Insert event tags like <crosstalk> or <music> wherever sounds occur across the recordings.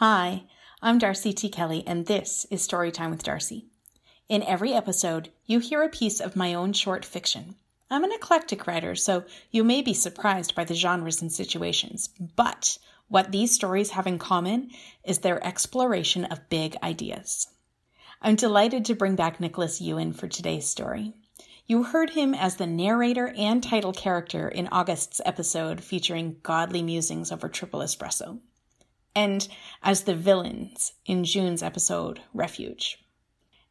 Hi, I'm Darcie T. Kelly, and this is Storytime with Darcie. In every episode, you hear a piece of my own short fiction. I'm an eclectic writer, so you may be surprised by the genres and situations, but what these stories have in common is their exploration of big ideas. I'm delighted to bring back Nikolas Yuen for today's story. You heard him as the narrator and title character in August's episode featuring godly musings over triple espresso, and as the villains in June's episode Refuge.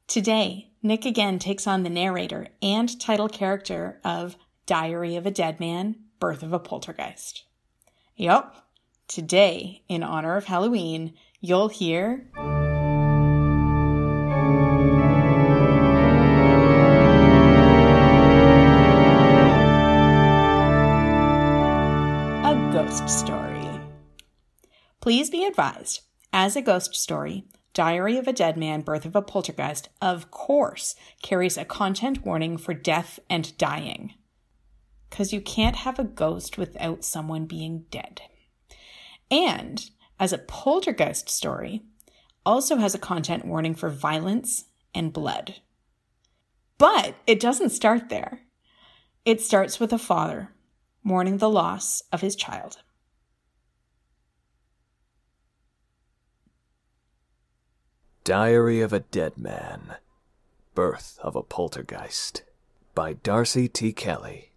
Today, Nik again takes on the narrator and title character of Diary of a Dead Man, Birth of a Poltergeist. Yup, today, in honor of Halloween, you'll hear. A ghost story. Please be advised, as a ghost story, Diary of a Dead Man, Birth of a Poltergeist, of course, carries a content warning for death and dying. Because you can't have a ghost without someone being dead. And, as a poltergeist story, also has a content warning for violence and blood. But it doesn't start there. It starts with a father mourning the loss of his child. Diary of a Dead Man Birth of a Poltergeist by Darcie T. Kelly.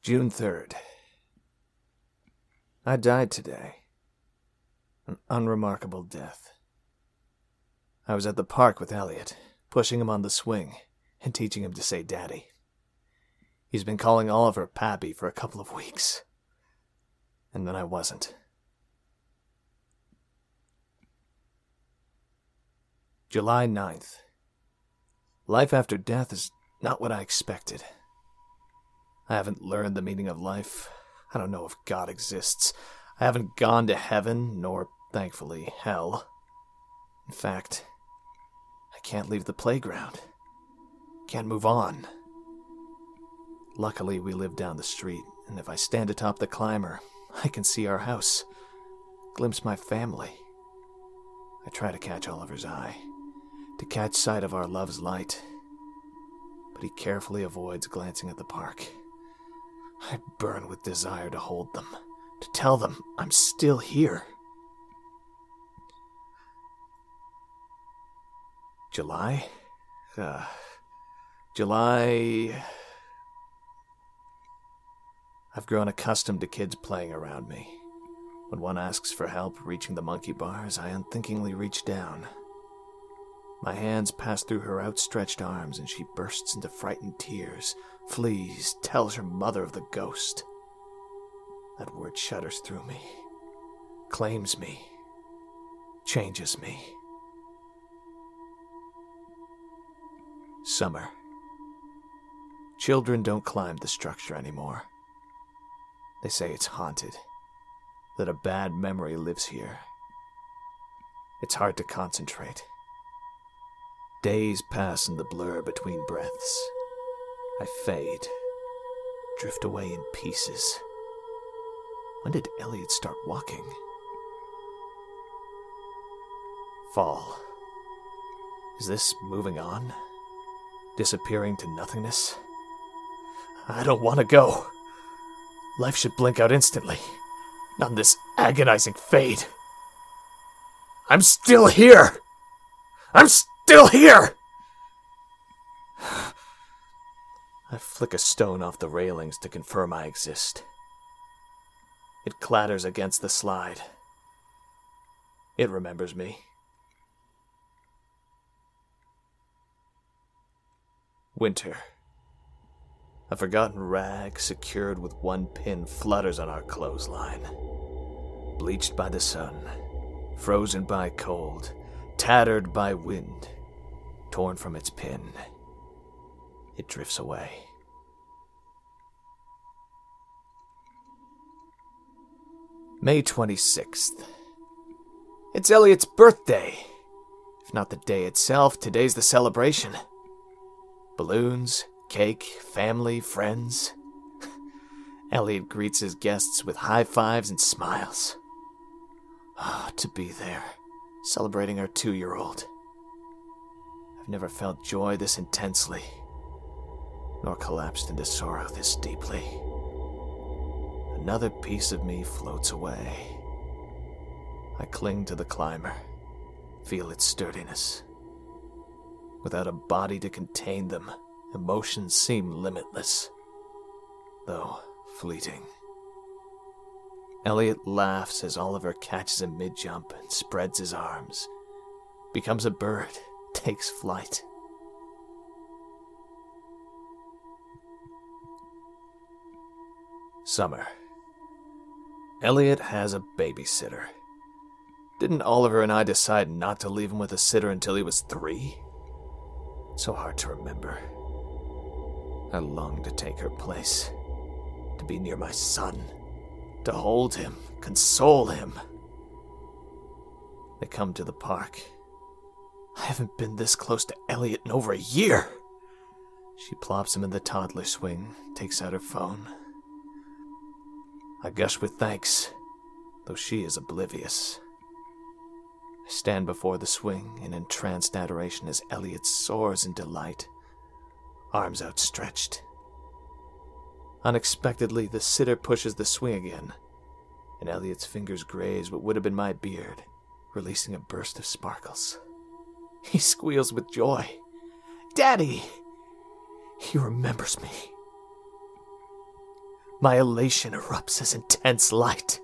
June 3rd. I died today. An unremarkable death. I was at the park with Elliot, pushing him on the swing and teaching him to say daddy. He's been calling Oliver Pappy for a couple of weeks. And then I wasn't. July 9th. Life after death is not what I expected. I haven't learned the meaning of life. I don't know if God exists. I haven't gone to heaven, nor, thankfully, hell. In fact, I can't leave the playground. Can't move on. Luckily, we live down the street, and if I stand atop the climber, I can see our house, glimpse my family. I try to catch Oliver's eye to catch sight of our love's light, but he carefully avoids glancing at the park. I burn with desire to hold them, to tell them I'm still here. July? Uh, July. I've grown accustomed to kids playing around me. When one asks for help reaching the monkey bars, I unthinkingly reach down. My hands pass through her outstretched arms, and she bursts into frightened tears, flees, tells her mother of the ghost. That word shudders through me, claims me, changes me. Summer. Children don't climb the structure anymore. They say it's haunted, that a bad memory lives here. It's hard to concentrate. Days pass in the blur between breaths. I fade, drift away in pieces. When did Elliot start walking? Fall. Is this moving on? Disappearing to nothingness? I don't want to go. Life should blink out instantly, not this agonizing fade. I'm still here! I'm still here! I flick a stone off the railings to confirm I exist. It clatters against the slide. It remembers me. Winter. A forgotten rag secured with one pin flutters on our clothesline. Bleached by the sun, frozen by cold, tattered by wind, torn from its pin. It drifts away. May 26th. It's Elliot's birthday. If not the day itself, today's the celebration. Balloons, cake, family, friends. <laughs> Elliot greets his guests with high fives and smiles. Ah, to be there, celebrating our two year old. I've never felt joy this intensely, nor collapsed into sorrow this deeply. Another piece of me floats away. I cling to the climber, feel its sturdiness. Without a body to contain them, emotions seem limitless, though fleeting. Elliot laughs as Oliver catches him mid jump and spreads his arms, becomes a bird, takes flight. Summer. Elliot has a babysitter. Didn't Oliver and I decide not to leave him with a sitter until he was three? So hard to remember. I long to take her place, to be near my son, to hold him, console him. They come to the park. I haven't been this close to Elliot in over a year. She plops him in the toddler swing, takes out her phone. I gush with thanks, though she is oblivious. I stand before the swing in entranced adoration as Elliot soars in delight, arms outstretched. Unexpectedly, the sitter pushes the swing again, and Elliot's fingers graze what would have been my beard, releasing a burst of sparkles. He squeals with joy. Daddy! He remembers me. My elation erupts as intense light.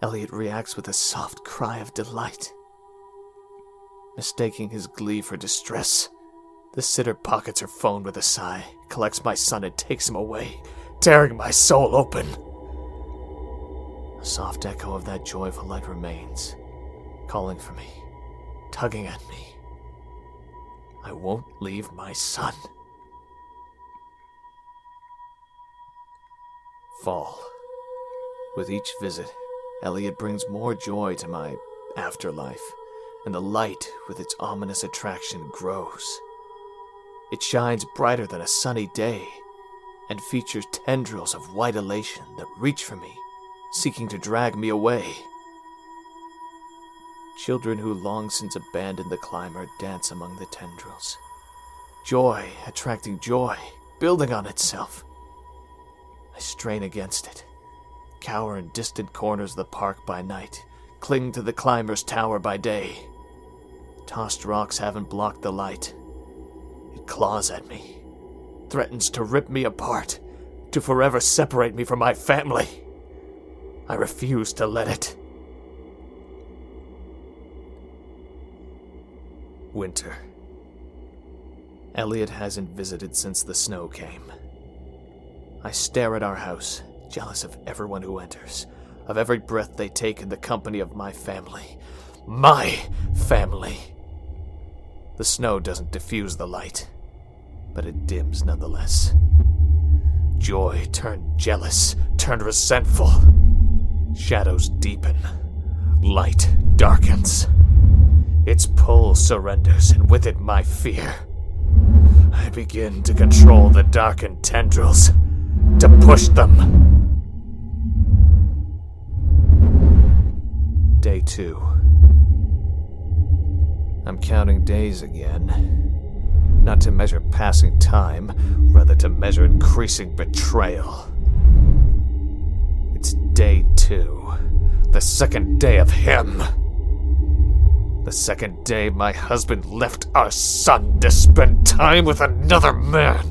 Elliot reacts with a soft cry of delight. Mistaking his glee for distress, the sitter pockets her phone with a sigh, collects my son, and takes him away, tearing my soul open. A soft echo of that joyful light remains, calling for me, tugging at me. I won't leave my son. Fall. With each visit, Elliot brings more joy to my afterlife, and the light with its ominous attraction grows. It shines brighter than a sunny day, and features tendrils of white elation that reach for me, seeking to drag me away. Children who long since abandoned the climber dance among the tendrils. Joy attracting joy, building on itself. I strain against it cower in distant corners of the park by night, cling to the climber's tower by day. Tossed rocks haven't blocked the light. It claws at me, threatens to rip me apart, to forever separate me from my family. I refuse to let it. Winter. Elliot hasn't visited since the snow came. I stare at our house, jealous of everyone who enters, of every breath they take in the company of my family. My family! The snow doesn't diffuse the light, but it dims nonetheless. Joy turned jealous, turned resentful. Shadows deepen. Light darkens. Its pull surrenders, and with it my fear. I begin to control the darkened tendrils, to push them. Day two. I'm counting days again. Not to measure passing time, rather to measure increasing betrayal. It's day two. The second day of him. The second day my husband left our son to spend time with another man.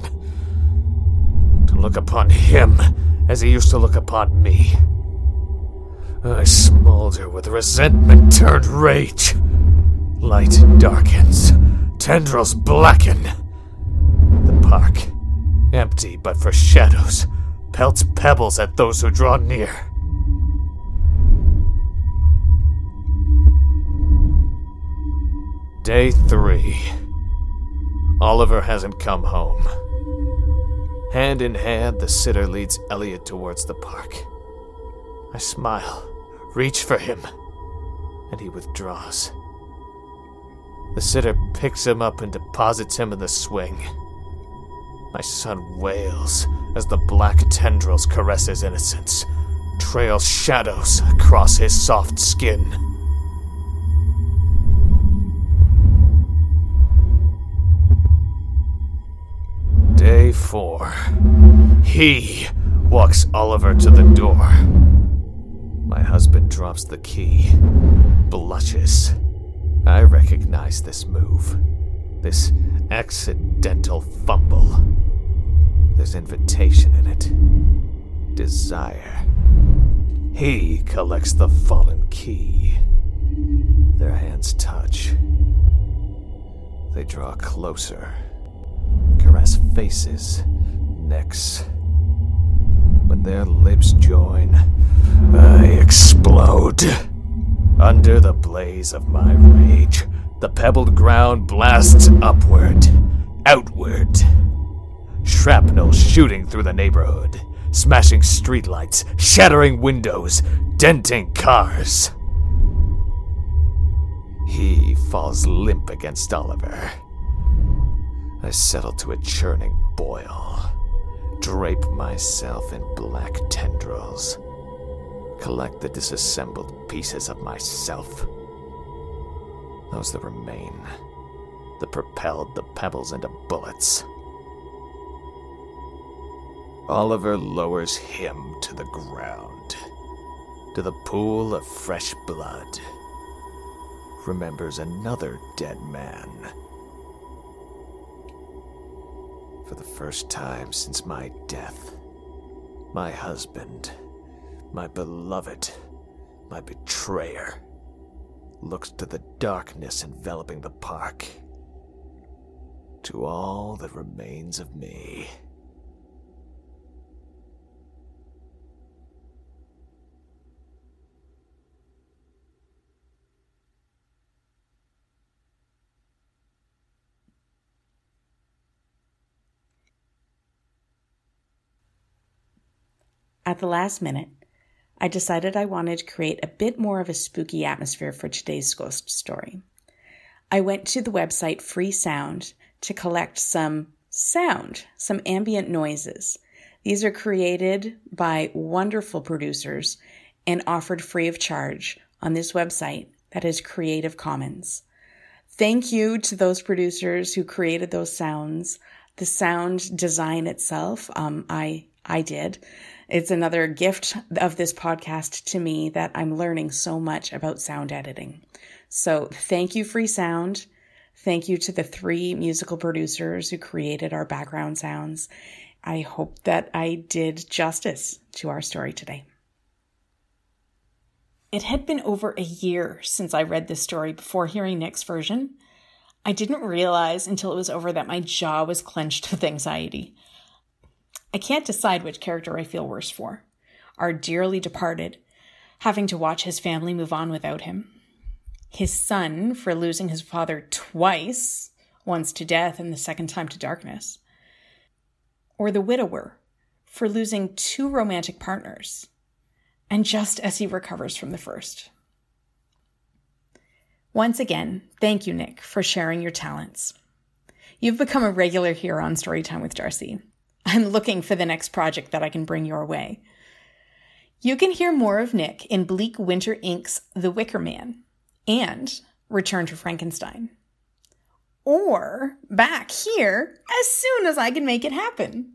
To look upon him as he used to look upon me. I smolder with resentment turned rage. Light darkens, tendrils blacken. The park, empty but for shadows, pelts pebbles at those who draw near. Day three. Oliver hasn't come home. Hand in hand, the sitter leads Elliot towards the park. I smile reach for him, and he withdraws. The sitter picks him up and deposits him in the swing. My son wails as the black tendrils caress his innocence, trail shadows across his soft skin. Day four. He walks Oliver to the door. My husband drops the key, blushes. I recognize this move. This accidental fumble. There's invitation in it. Desire. He collects the fallen key. Their hands touch. They draw closer, caress faces, necks. When their lips join, I explode. Under the blaze of my rage, the pebbled ground blasts upward, outward. Shrapnel shooting through the neighborhood, smashing streetlights, shattering windows, denting cars. He falls limp against Oliver. I settle to a churning boil, drape myself in black tendrils, collect the disassembled pieces of myself those that remain, that propelled the pebbles into bullets. Oliver lowers him to the ground, to the pool of fresh blood. Remembers another dead man. For the first time since my death, my husband, my beloved, my betrayer looks to the darkness enveloping the park. To all that remains of me. At the last minute, I decided I wanted to create a bit more of a spooky atmosphere for today's ghost story. I went to the website Freesound to collect some sound, some ambient noises. These are created by wonderful producers and offered free of charge on this website that is Creative Commons. Thank you to those producers who created those sounds. The sound design itself, um, I I did. It's another gift of this podcast to me that I'm learning so much about sound editing. So thank you, Free Sound. Thank you to the three musical producers who created our background sounds. I hope that I did justice to our story today. It had been over a year since I read this story before hearing Nik's version. I didn't realize until it was over that my jaw was clenched with anxiety. I can't decide which character I feel worse for. Our dearly departed, having to watch his family move on without him. His son for losing his father twice, once to death and the second time to darkness. Or the widower for losing two romantic partners, and just as he recovers from the first. Once again, thank you, Nik, for sharing your talents. You've become a regular here on Storytime with Darcie. I'm looking for the next project that I can bring your way. You can hear more of Nik in Bleak Winter Inc.'s The Wicker Man and Return to Frankenstein. Or back here as soon as I can make it happen.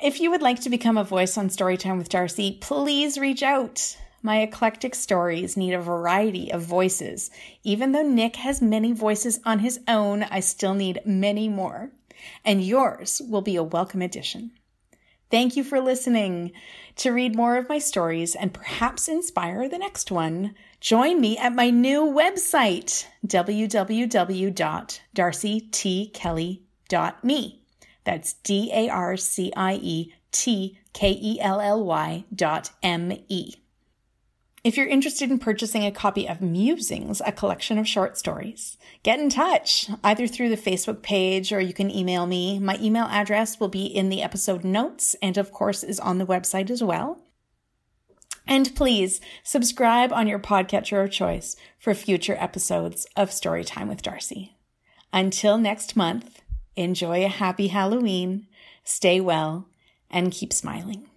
If you would like to become a voice on Storytime with Darcie, please reach out. My eclectic stories need a variety of voices. Even though Nik has many voices on his own, I still need many more and yours will be a welcome addition. Thank you for listening. To read more of my stories and perhaps inspire the next one, join me at my new website, www.darcietkelly.me. That's D A R C I E T K E L L Y dot M E. If you're interested in purchasing a copy of Musings, a collection of short stories, get in touch either through the Facebook page or you can email me. My email address will be in the episode notes and, of course, is on the website as well. And please subscribe on your podcatcher of choice for future episodes of Storytime with Darcie. Until next month, enjoy a happy Halloween, stay well, and keep smiling.